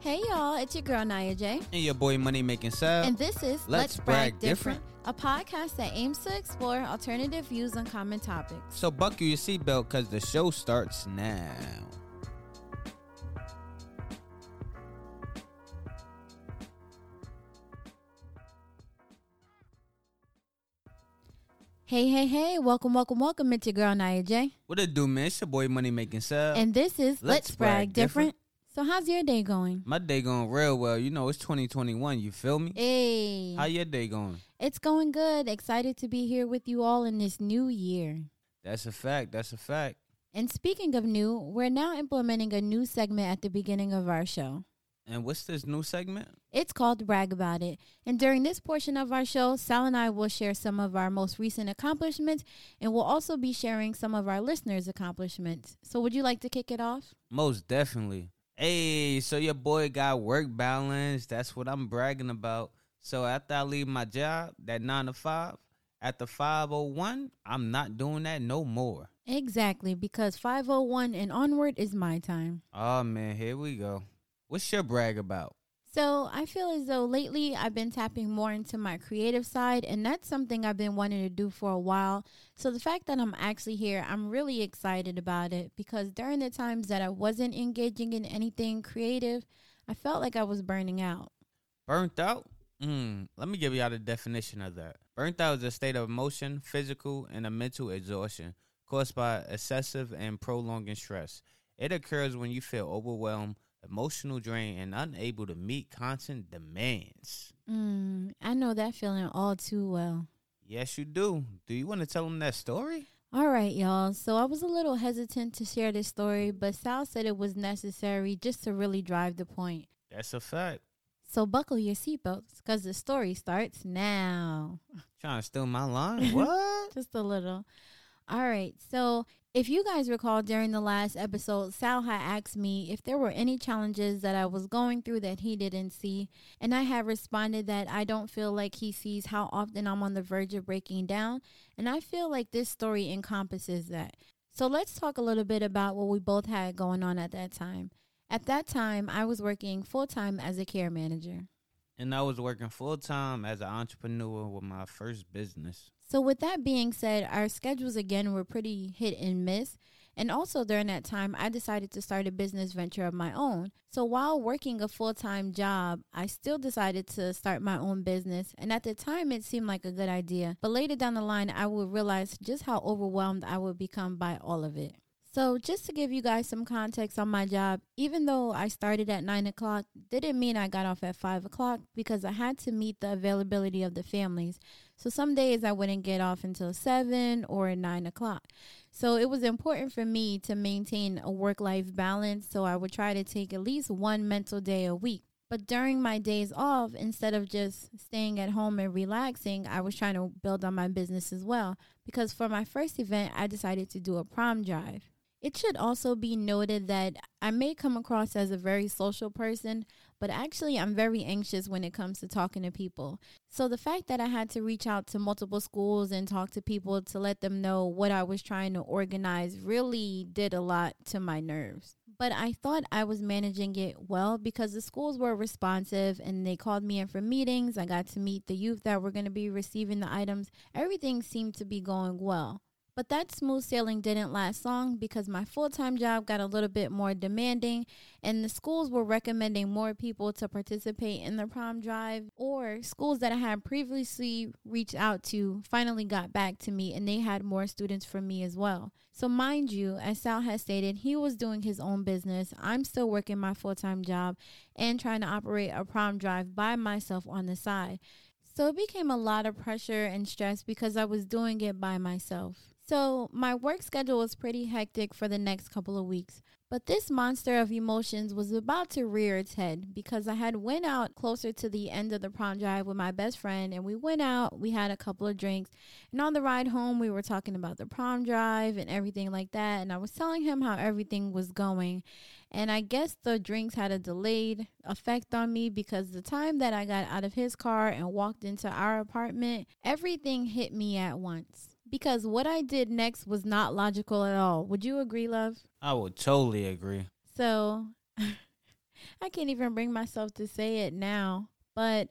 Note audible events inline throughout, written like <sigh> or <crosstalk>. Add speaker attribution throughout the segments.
Speaker 1: Hey y'all, it's your girl Naya J.
Speaker 2: And your boy Money Making Sal.
Speaker 1: And this is
Speaker 2: Let's Brag Different.
Speaker 1: a podcast that aims to explore alternative views on common topics.
Speaker 2: So buckle your seatbelt because the show starts now.
Speaker 1: Hey, hey, hey, welcome, welcome, welcome. It's your girl Naya J.
Speaker 2: What it do, man? It's your boy Money Making Sal.
Speaker 1: And this is Let's,
Speaker 2: Let's
Speaker 1: Brag,
Speaker 2: Brag
Speaker 1: different.
Speaker 2: Different.
Speaker 1: So how's your day going?
Speaker 2: My day going real well. You know, it's 2021. You feel me?
Speaker 1: Hey.
Speaker 2: How your day going?
Speaker 1: It's going good. Excited to be here with you all in this new year.
Speaker 2: That's a fact. That's a fact.
Speaker 1: And speaking of new, we're now implementing a new segment at the beginning of our show.
Speaker 2: And what's this new segment?
Speaker 1: It's called Brag About It. And during this portion of our show, Sal and I will share some of our most recent accomplishments and we'll also be sharing some of our listeners' accomplishments. So, would you like to kick it off?
Speaker 2: Most definitely. Hey, so your boy got work balance. That's what I'm bragging about. So after I leave my job, that nine to five, at the 501, I'm not doing that no more.
Speaker 1: Exactly, because 501 and onward is my time.
Speaker 2: Oh man, here we go. What's your brag about?
Speaker 1: So I feel as though lately I've been tapping more into my creative side, and that's something I've been wanting to do for a while. So the fact that I'm actually here, I'm really excited about it because during the times that I wasn't engaging in anything creative, I felt like I was burning out.
Speaker 2: Burnt out? Mm, let me give you all the definition of that. Burnt out is a state of emotion, physical, and a mental exhaustion caused by excessive and prolonged stress. It occurs when you feel overwhelmed, emotional drain, and unable to meet constant demands.
Speaker 1: Mm, I know that feeling all too well.
Speaker 2: Yes, you do. Do you want to tell them that story?
Speaker 1: All right, y'all. So I was a little hesitant to share this story, but Sal said it was necessary just to really drive the point.
Speaker 2: That's a fact.
Speaker 1: So buckle your seatbelts because the story starts now.
Speaker 2: Trying to steal my line? <laughs> what?
Speaker 1: Just a little. All right. So if you guys recall during the last episode, Sal had asked me if there were any challenges that I was going through that he didn't see. And I had responded that I don't feel like he sees how often I'm on the verge of breaking down. And I feel like this story encompasses that. So let's talk a little bit about what we both had going on at that time. At that time, I was working full time as a care manager.
Speaker 2: And I was working full time as an entrepreneur with my first business.
Speaker 1: So, with that being said, our schedules again were pretty hit and miss. And also during that time, I decided to start a business venture of my own. So, while working a full time job, I still decided to start my own business. And at the time, it seemed like a good idea. But later down the line, I would realize just how overwhelmed I would become by all of it. So, just to give you guys some context on my job, even though I started at 9 o'clock, didn't mean I got off at 5 o'clock because I had to meet the availability of the families. So, some days I wouldn't get off until 7 or 9 o'clock. So, it was important for me to maintain a work life balance. So, I would try to take at least one mental day a week. But during my days off, instead of just staying at home and relaxing, I was trying to build on my business as well. Because for my first event, I decided to do a prom drive. It should also be noted that I may come across as a very social person, but actually I'm very anxious when it comes to talking to people. So the fact that I had to reach out to multiple schools and talk to people to let them know what I was trying to organize really did a lot to my nerves. But I thought I was managing it well because the schools were responsive and they called me in for meetings. I got to meet the youth that were going to be receiving the items. Everything seemed to be going well. But that smooth sailing didn't last long because my full time job got a little bit more demanding, and the schools were recommending more people to participate in the prom drive, or schools that I had previously reached out to finally got back to me and they had more students for me as well. So, mind you, as Sal has stated, he was doing his own business. I'm still working my full time job and trying to operate a prom drive by myself on the side. So it became a lot of pressure and stress because I was doing it by myself. So my work schedule was pretty hectic for the next couple of weeks. But this monster of emotions was about to rear its head because I had went out closer to the end of the prom drive with my best friend and we went out, we had a couple of drinks, and on the ride home we were talking about the prom drive and everything like that and I was telling him how everything was going. And I guess the drinks had a delayed effect on me because the time that I got out of his car and walked into our apartment, everything hit me at once because what I did next was not logical at all. Would you agree, love?
Speaker 2: I would totally agree.
Speaker 1: So <laughs> I can't even bring myself to say it now. But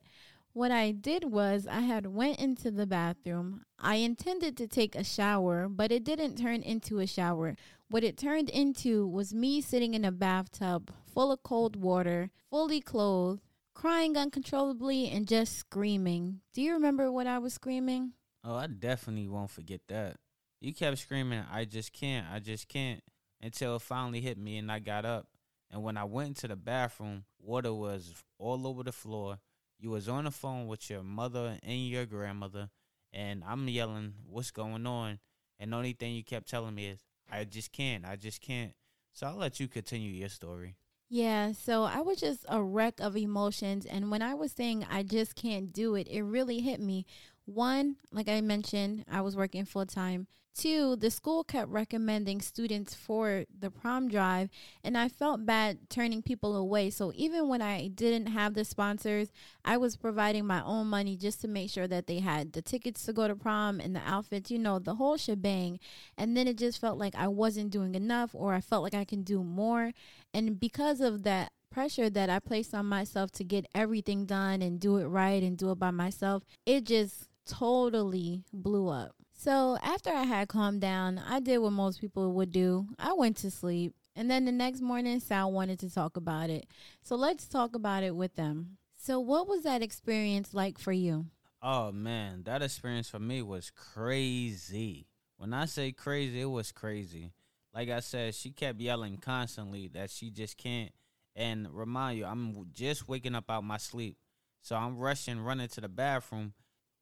Speaker 1: what I did was I had went into the bathroom. I intended to take a shower, but it didn't turn into a shower. What it turned into was me sitting in a bathtub full of cold water, fully clothed, crying uncontrollably and just screaming. Do you remember what I was screaming?
Speaker 2: Oh, I definitely won't forget that. You kept screaming, I just can't, I just can't, until it finally hit me and I got up. And when I went into the bathroom, water was all over the floor. You was on the phone with your mother and your grandmother, and I'm yelling, "What's going on?" And the only thing you kept telling me is, "I just can't, I just can't." So I'll let you continue your story.
Speaker 1: Yeah, so I was just a wreck of emotions. And when I was saying I just can't do it, it really hit me. One, like I mentioned, I was working full time. Two, the school kept recommending students for the prom drive, and I felt bad turning people away. So even when I didn't have the sponsors, I was providing my own money just to make sure that they had the tickets to go to prom and the outfits, you know, the whole shebang. And then it just felt like I wasn't doing enough, or I felt like I can do more. And because of that, pressure that I placed on myself to get everything done and do it right and do it by myself, it just totally blew up. So after I had calmed down, I did what most people would do. I went to sleep. And then the next morning, Sal wanted to talk about it. So let's talk about it with them. So, what was that experience like for you?
Speaker 2: Oh, man, that experience for me was crazy. When I say crazy, it was crazy. Like I said, she kept yelling constantly that she just can't. And remind you, I'm just waking up out my sleep. So I'm rushing, running to the bathroom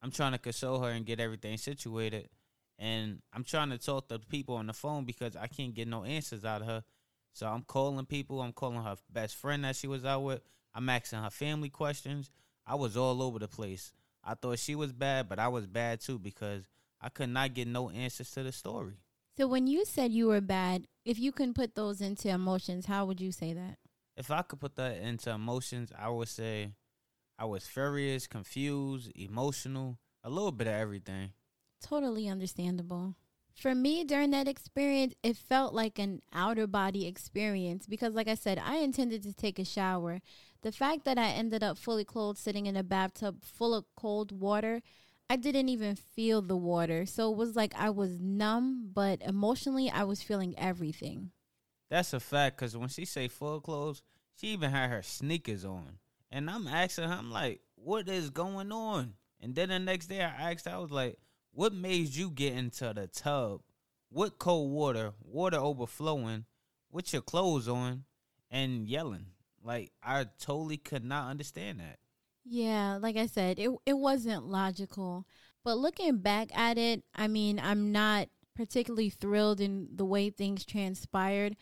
Speaker 2: I'm trying to console her and get everything situated. And I'm trying to talk to people on the phone because I can't get no answers out of her. So I'm calling people. I'm calling her best friend that she was out with. I'm asking her family questions. I was all over the place. I thought she was bad, but I was bad too because I could not get no answers to the story.
Speaker 1: So when you said you were bad, if you can put those into emotions, how would you say that?
Speaker 2: If I could put that into emotions, I would say I was furious, confused, emotional, a little bit of everything.
Speaker 1: Totally understandable. For me, during that experience, it felt like an outer body experience because, like I said, I intended to take a shower. The fact that I ended up fully clothed sitting in a bathtub full of cold water, I didn't even feel the water. So it was like I was numb, but emotionally, I was feeling everything.
Speaker 2: That's a fact because when she say full clothes, she even had her sneakers on. And I'm asking I'm like, what is going on? And then the next day I asked I was like, what made you get into the tub with cold water, water overflowing, with your clothes on, and yelling? Like, I totally could not understand that.
Speaker 1: Yeah, like I said, it it wasn't logical. But looking back at it, I mean, I'm not particularly thrilled in the way things transpired,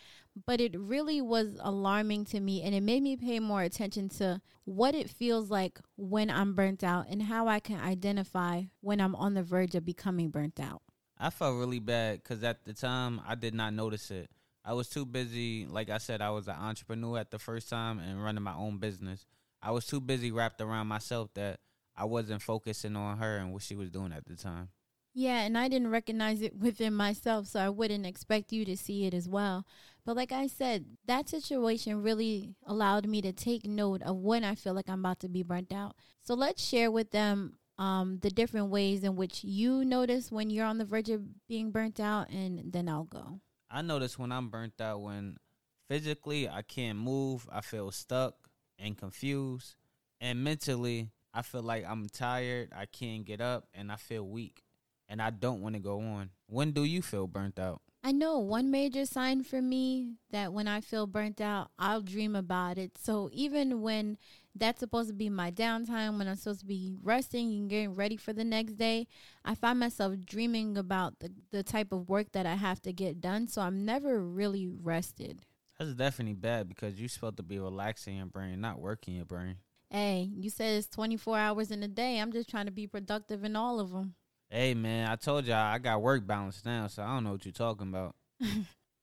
Speaker 1: but it really was alarming to me and it made me pay more attention to what it feels like when I'm burnt out and how I can identify when I'm on the verge of becoming burnt out.
Speaker 2: I felt really bad because at the time I did not notice it. I was too busy. Like I said, I was an entrepreneur at the first time and running my own business. I was too busy wrapped around myself that I wasn't focusing on her and what she was doing at the time.
Speaker 1: Yeah, and I didn't recognize it within myself, so I wouldn't expect you to see it as well. But like I said, that situation really allowed me to take note of when I feel like I'm about to be burnt out. So let's share with them um, the different ways in which you notice when you're on the verge of being burnt out, and then I'll go.
Speaker 2: I notice when I'm burnt out when physically I can't move, I feel stuck and confused, and mentally I feel like I'm tired, I can't get up, and I feel weak and I don't want to go on. When do you feel burnt out?
Speaker 1: I know one major sign for me that when I feel burnt out, I'll dream about it. So even when that's supposed to be my downtime, when I'm supposed to be resting and getting ready for the next day, I find myself dreaming about the, the type of work that I have to get done. So I'm never really rested.
Speaker 2: That's definitely bad because you're supposed to be relaxing your brain, not working your brain.
Speaker 1: Hey, you said it's 24 hours in a day. I'm just trying to be productive in all of them.
Speaker 2: Hey man, I told y'all I got work balance now, so I don't know what you're talking about. <laughs>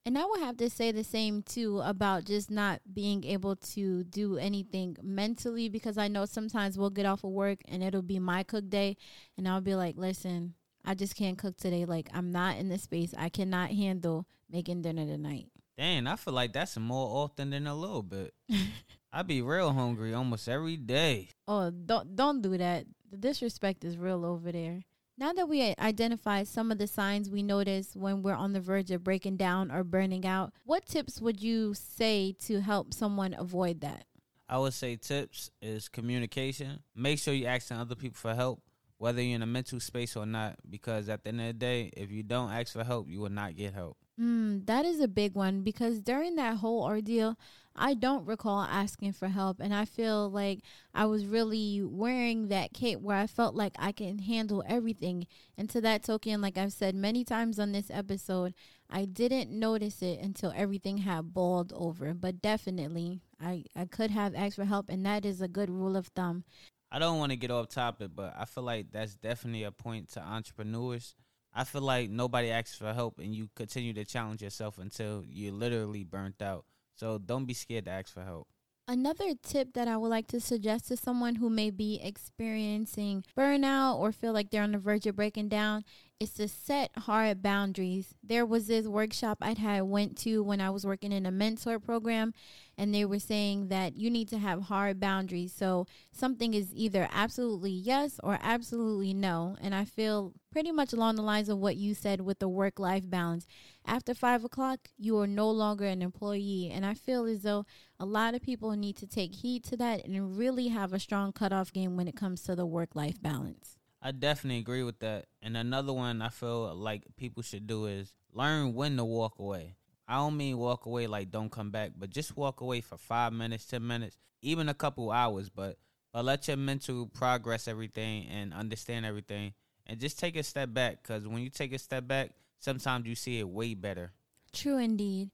Speaker 1: and I would have to say the same too about just not being able to do anything mentally because I know sometimes we'll get off of work and it'll be my cook day and I'll be like, "Listen, I just can't cook today. Like I'm not in the space. I cannot handle making dinner tonight."
Speaker 2: Dang, I feel like that's more often than a little bit. <laughs> I be real hungry almost every day.
Speaker 1: Oh, don't don't do that. The disrespect is real over there. Now that we identify some of the signs we notice when we're on the verge of breaking down or burning out, what tips would you say to help someone avoid that?
Speaker 2: I would say tips is communication. Make sure you're asking other people for help, whether you're in a mental space or not, because at the end of the day, if you don't ask for help, you will not get help.
Speaker 1: Mm, that is a big one because during that whole ordeal, I don't recall asking for help. And I feel like I was really wearing that cape where I felt like I can handle everything. And to that token, like I've said many times on this episode, I didn't notice it until everything had balled over. But definitely, I, I could have asked for help. And that is a good rule of thumb.
Speaker 2: I don't want to get off topic, but I feel like that's definitely a point to entrepreneurs. I feel like nobody asks for help and you continue to challenge yourself until you're literally burnt out. So don't be scared to ask for help.
Speaker 1: Another tip that I would like to suggest to someone who may be experiencing burnout or feel like they're on the verge of breaking down is to set hard boundaries. There was this workshop I had went to when I was working in a mentor program and they were saying that you need to have hard boundaries. So something is either absolutely yes or absolutely no. And I feel pretty much along the lines of what you said with the work life balance. After five o'clock, you are no longer an employee. And I feel as though a lot of people need to take heed to that and really have a strong cutoff game when it comes to the work life balance.
Speaker 2: I definitely agree with that. And another one I feel like people should do is learn when to walk away. I don't mean walk away like don't come back, but just walk away for five minutes, ten minutes, even a couple hours. But but let your mental progress everything and understand everything, and just take a step back. Because when you take a step back, sometimes you see it way better.
Speaker 1: True indeed.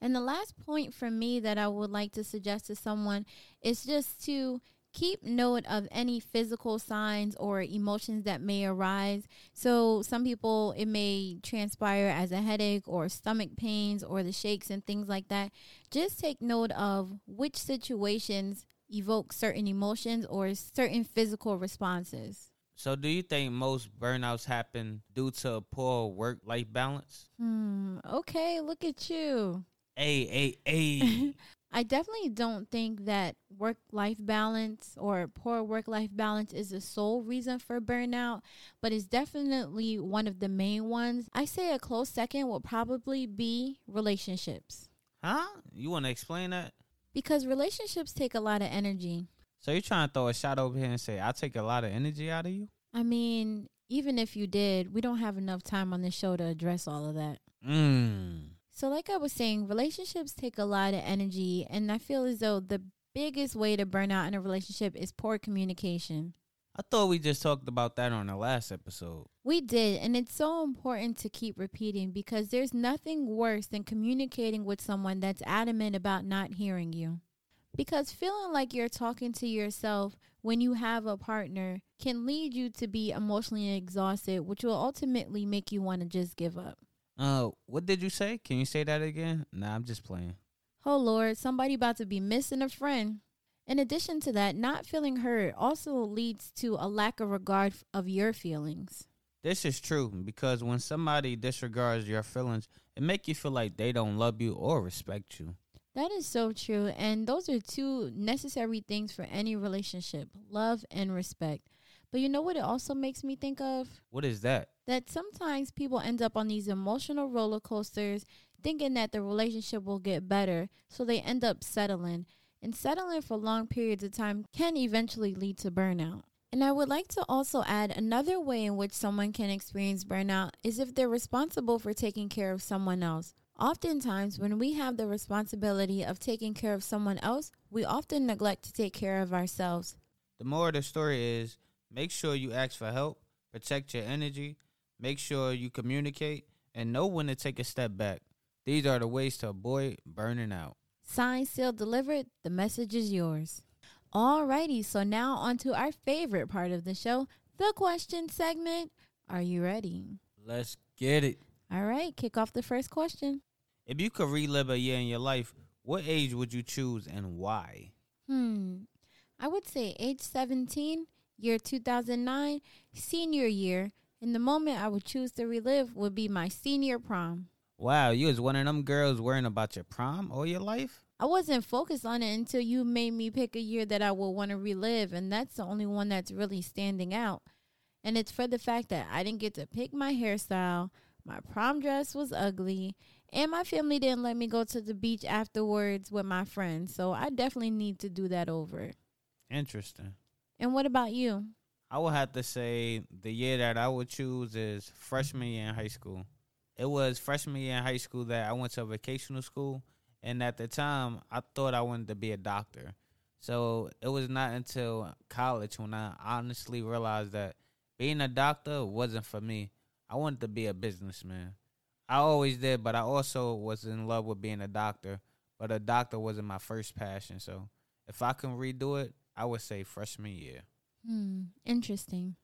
Speaker 1: And the last point for me that I would like to suggest to someone is just to keep note of any physical signs or emotions that may arise. So, some people, it may transpire as a headache or stomach pains or the shakes and things like that. Just take note of which situations evoke certain emotions or certain physical responses.
Speaker 2: So, do you think most burnouts happen due to a poor work life balance?
Speaker 1: Hmm. Okay, look at you.
Speaker 2: Hey, hey, hey. <laughs>
Speaker 1: I definitely don't think that work life balance or poor work life balance is the sole reason for burnout, but it's definitely one of the main ones. I say a close second will probably be relationships.
Speaker 2: Huh? You want to explain that?
Speaker 1: Because relationships take a lot of energy.
Speaker 2: So you're trying to throw a shot over here and say, I take a lot of energy out of you?
Speaker 1: I mean, even if you did, we don't have enough time on this show to address all of that.
Speaker 2: Mmm.
Speaker 1: So, like I was saying, relationships take a lot of energy, and I feel as though the biggest way to burn out in a relationship is poor communication.
Speaker 2: I thought we just talked about that on the last episode.
Speaker 1: We did, and it's so important to keep repeating because there's nothing worse than communicating with someone that's adamant about not hearing you. Because feeling like you're talking to yourself when you have a partner can lead you to be emotionally exhausted, which will ultimately make you want to just give up.
Speaker 2: Uh, what did you say? Can you say that again? Nah, I'm just playing.
Speaker 1: Oh Lord, somebody about to be missing a friend. In addition to that, not feeling heard also leads to a lack of regard of your feelings.
Speaker 2: This is true because when somebody disregards your feelings, it make you feel like they don't love you or respect you.
Speaker 1: That is so true, and those are two necessary things for any relationship: love and respect. But you know what it also makes me think of?
Speaker 2: What is that?
Speaker 1: That sometimes people end up on these emotional roller coasters thinking that the relationship will get better, so they end up settling. And settling for long periods of time can eventually lead to burnout. And I would like to also add another way in which someone can experience burnout is if they're responsible for taking care of someone else. Oftentimes, when we have the responsibility of taking care of someone else, we often neglect to take care of ourselves.
Speaker 2: The more of the story is Make sure you ask for help, protect your energy, make sure you communicate, and know when to take a step back. These are the ways to avoid burning out.
Speaker 1: Signed, sealed, delivered. The message is yours. Alrighty, so now on to our favorite part of the show, the question segment. Are you ready?
Speaker 2: Let's get it.
Speaker 1: All right, kick off the first question.
Speaker 2: If you could relive a year in your life, what age would you choose and why?
Speaker 1: Hmm. I would say age 17 year 2009, senior year, and the moment I would choose to relive would be my senior prom.
Speaker 2: Wow, you was one of them girls worrying about your prom all your life?
Speaker 1: I wasn't focused on it until you made me pick a year that I would want to relive, and that's the only one that's really standing out. And it's for the fact that I didn't get to pick my hairstyle, my prom dress was ugly, and my family didn't let me go to the beach afterwards with my friends. So I definitely need to do that over.
Speaker 2: Interesting.
Speaker 1: And what about you?
Speaker 2: I would have to say the year that I would choose is freshman year in high school. It was freshman year in high school that I went to a vocational school, and at the time, I thought I wanted to be a doctor. So it was not until college when I honestly realized that being a doctor wasn't for me. I wanted to be a businessman. I always did, but I also was in love with being a doctor. But a doctor wasn't my first passion. So if I can redo it, I would say freshman year.
Speaker 1: Hmm, interesting.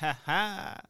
Speaker 2: Ha ha.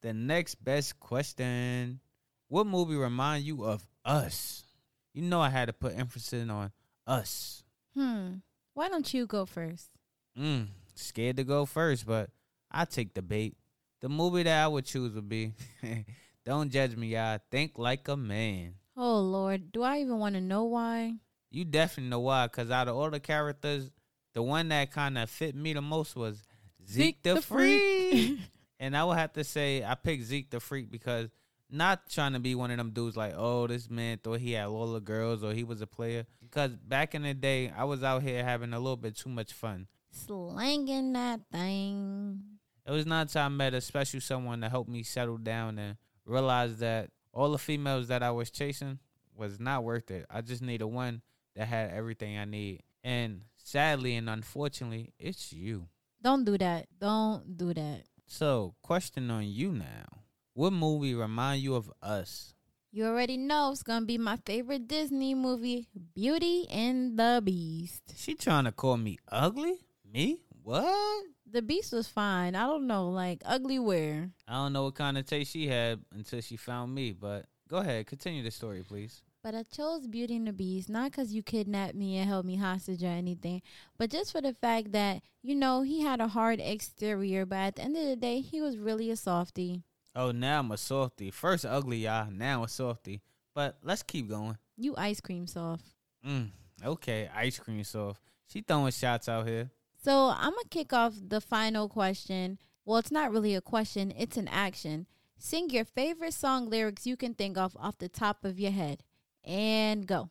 Speaker 2: The next best question. What movie remind you of us? You know I had to put emphasis on us.
Speaker 1: Hmm. Why don't you go first?
Speaker 2: Mm, scared to go first, but I take the bait. The movie that I would choose would be <laughs> Don't Judge Me, y'all. Think Like a Man.
Speaker 1: Oh Lord, do I even want to know why?
Speaker 2: You definitely know why, because out of all the characters, the one that kind of fit me the most was Zeke, the, Freak. <laughs> and I would have to say I picked Zeke the Freak because not trying to be one of them dudes like, oh, this man thought he had all the girls or he was a player. Because back in the day, I was out here having a little bit too much fun.
Speaker 1: Slanging that thing.
Speaker 2: It was not until I met a special someone to help me settle down and realize that all the females that I was chasing was not worth it. I just needed one that had everything I need. And sadly and unfortunately, it's you.
Speaker 1: Don't do that. Don't do that.
Speaker 2: So, question on you now. What movie remind you of us?
Speaker 1: You already know it's gonna be my favorite Disney movie, Beauty and the Beast.
Speaker 2: She trying to call me ugly? Me? What?
Speaker 1: The Beast was fine. I don't know, like ugly where?
Speaker 2: I don't know what kind of taste she had until she found me, but go ahead, continue the story, please.
Speaker 1: But I chose Beauty and the Beast not because you kidnapped me and held me hostage or anything, but just for the fact that, you know, he had a hard exterior, but at the end of the day, he was really a softie.
Speaker 2: Oh, now I'm a softy. First ugly, y'all. Now a softy. But let's keep going.
Speaker 1: You ice cream soft.
Speaker 2: Mm, okay, ice cream soft. She throwing shots out here.
Speaker 1: So I'm gonna kick off the final question. Well, it's not really a question; it's an action. Sing your favorite song lyrics you can think of off the top of your head, and go.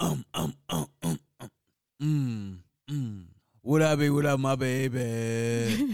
Speaker 2: Um um um um um. Mm mm. Would I be without my baby?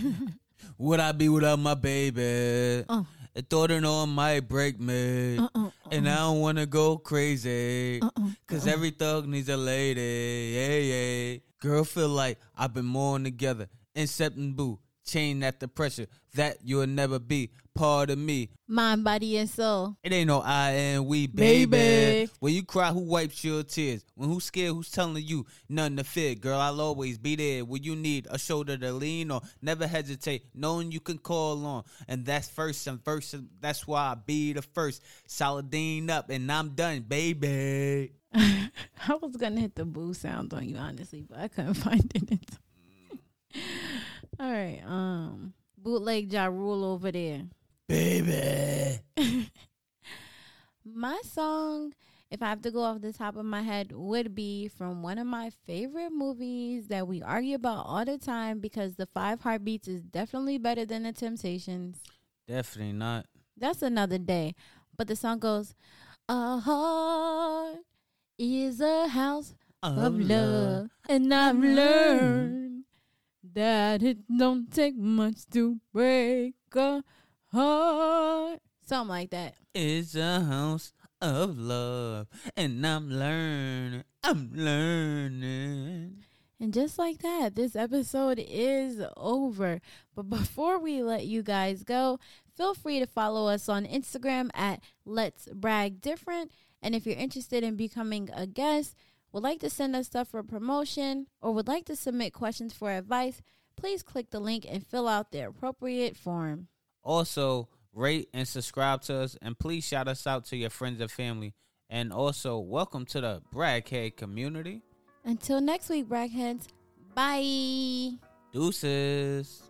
Speaker 2: <laughs> Would I be without my baby?
Speaker 1: Uh.
Speaker 2: A thought it on might break me,
Speaker 1: Uh-uh,
Speaker 2: and I don't wanna go crazy.
Speaker 1: uh-uh,
Speaker 2: Cause every thug needs a lady. Yeah, yeah. Girl feel like I've been more together. Incepting boo. Chain at the pressure. That you'll never be part of me.
Speaker 1: mind, body, and soul.
Speaker 2: It ain't no I and we, baby.
Speaker 1: Baby.
Speaker 2: When you cry, who wipes your tears? When who's scared, who's telling you nothing to fear? Girl, I'll always be there when you need a shoulder to lean on. Never hesitate, knowing you can call on. And that's first and first. and That's why I be the first. Saladine up, and I'm done, baby. <laughs>
Speaker 1: I was gonna hit the boo sound on you honestly, but I couldn't <laughs> find it. Mm. All right, um, bootleg Ja Rule over there.
Speaker 2: Baby. <laughs>
Speaker 1: My song, if I have to go off the top of my head, would be from one of my favorite movies that we argue about all the time because the Five Heartbeats is definitely better than the Temptations.
Speaker 2: Definitely not.
Speaker 1: That's another day. But the song goes, A heart is a house of love. And I've learned that it don't take much to break a heart. Something like that.
Speaker 2: It's a house of love, and I'm learning. I'm learning.
Speaker 1: And just like that, this episode is over. But before we let you guys go, feel free to follow us on Instagram at Let's Brag Different. And if you're interested in becoming a guest, would like to send us stuff for promotion, or would like to submit questions for advice, please click the link and fill out the appropriate form.
Speaker 2: Also, rate and subscribe to us, and please shout us out to your friends and family. And also, welcome to the Braghead community.
Speaker 1: Until next week, Bragheads. Bye.
Speaker 2: Deuces.